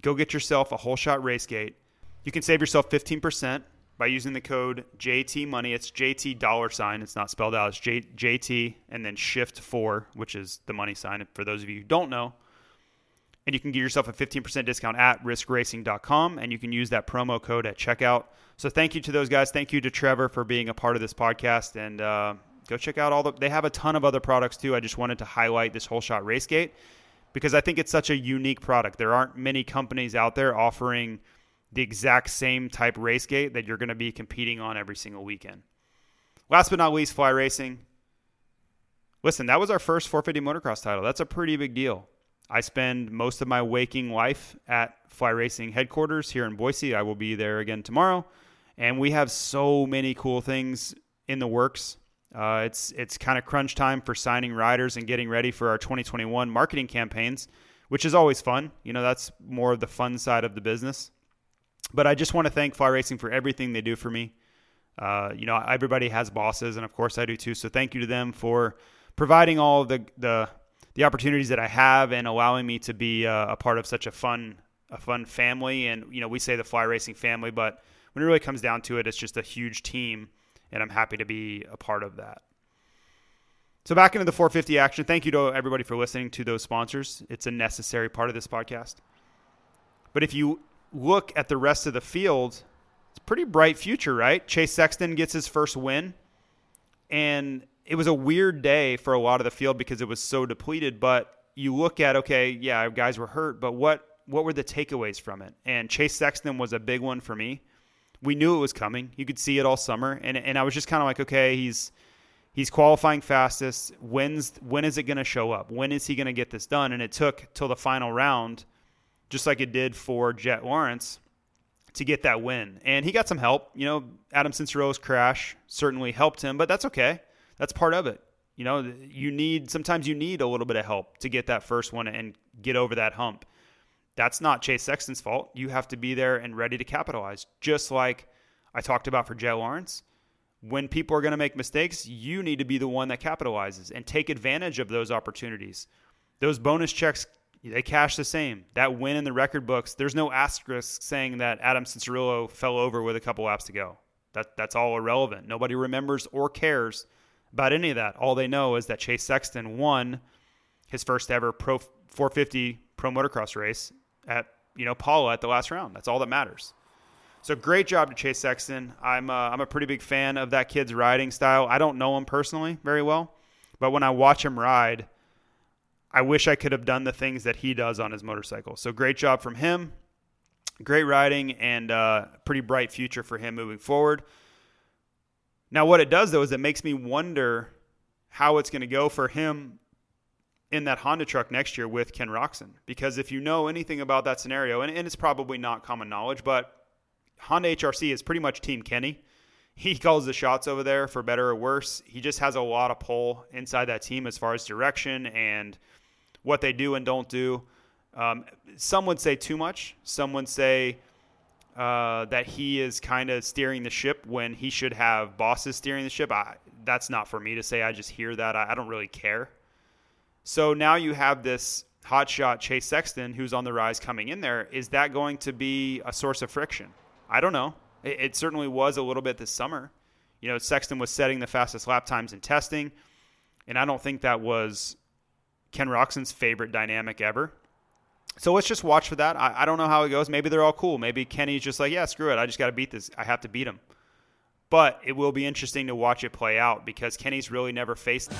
Go get yourself a hole shot race gate. You can save yourself 15% by using the code JT Money. It's JT dollar sign. It's not spelled out. It's J, JT and then shift four, which is the money sign. For those of you who don't know, and you can get yourself a 15% discount at riskracing.com and you can use that promo code at checkout. So thank you to those guys. Thank you to Trevor for being a part of this podcast and uh, go check out all the they have a ton of other products too. I just wanted to highlight this hole shot race gate because I think it's such a unique product. There aren't many companies out there offering the exact same type race gate that you're going to be competing on every single weekend. Last but not least, fly racing. Listen, that was our first 450 motocross title. That's a pretty big deal. I spend most of my waking life at Fly Racing headquarters here in Boise. I will be there again tomorrow. And we have so many cool things in the works. Uh, it's it's kind of crunch time for signing riders and getting ready for our 2021 marketing campaigns, which is always fun. You know, that's more of the fun side of the business. But I just want to thank Fly Racing for everything they do for me. Uh, you know, everybody has bosses, and of course I do too. So thank you to them for providing all the the, the opportunities that I have and allowing me to be uh, a part of such a fun a fun family. And you know, we say the Fly Racing family, but when it really comes down to it, it's just a huge team, and I'm happy to be a part of that. So back into the 450 action. Thank you to everybody for listening to those sponsors. It's a necessary part of this podcast. But if you look at the rest of the field, it's pretty bright future, right? Chase Sexton gets his first win. And it was a weird day for a lot of the field because it was so depleted. But you look at, okay, yeah, guys were hurt, but what what were the takeaways from it? And Chase Sexton was a big one for me. We knew it was coming. You could see it all summer. And and I was just kind of like, okay, he's he's qualifying fastest. When's when is it going to show up? When is he going to get this done? And it took till the final round – just like it did for Jett Lawrence to get that win. And he got some help. You know, Adam Cianciarulo's crash certainly helped him, but that's okay. That's part of it. You know, you need sometimes you need a little bit of help to get that first one and get over that hump. That's not Chase Sexton's fault. You have to be there and ready to capitalize. Just like I talked about for Jett Lawrence. When people are going to make mistakes, you need to be the one that capitalizes and take advantage of those opportunities. Those bonus checks they cash the same. That win in the record books, there's no asterisk saying that Adam Cianciarulo fell over with a couple laps to go. That that's all irrelevant. Nobody remembers or cares about any of that. All they know is that Chase Sexton won his first ever Pro 450 Pro Motocross race at you know Pala at the last round. That's all that matters. So great job to Chase Sexton. I'm uh, I'm a pretty big fan of that kid's riding style. I don't know him personally very well, but when I watch him ride I wish I could have done the things that he does on his motorcycle. So great job from him. great riding and uh, pretty bright future for him moving forward. Now, what it does though is it makes me wonder how it's going to go for him in that Honda truck next year with Ken Roczen. Because if you know anything about that scenario, and, and it's probably not common knowledge, but Honda HRC is pretty much Team Kenny. He calls the shots over there for better or worse. He just has a lot of pull inside that team as far as direction and what they do and don't do. Um, some would say too much. Some would say uh, that he is kind of steering the ship when he should have bosses steering the ship. I, that's not for me to say. I just hear that. I, I don't really care. So now you have this hotshot Chase Sexton who's on the rise coming in there. Is that going to be a source of friction? I don't know. It, it certainly was a little bit this summer. You know, Sexton was setting the fastest lap times in testing, and I don't think that was Ken Roczen's favorite dynamic ever. So let's just watch for that. I, I, don't know how it goes. Maybe they're all cool. Maybe Kenny's just like, yeah, screw it. I just got to beat this. I have to beat him. But it will be interesting to watch it play out because Kenny's really never faced.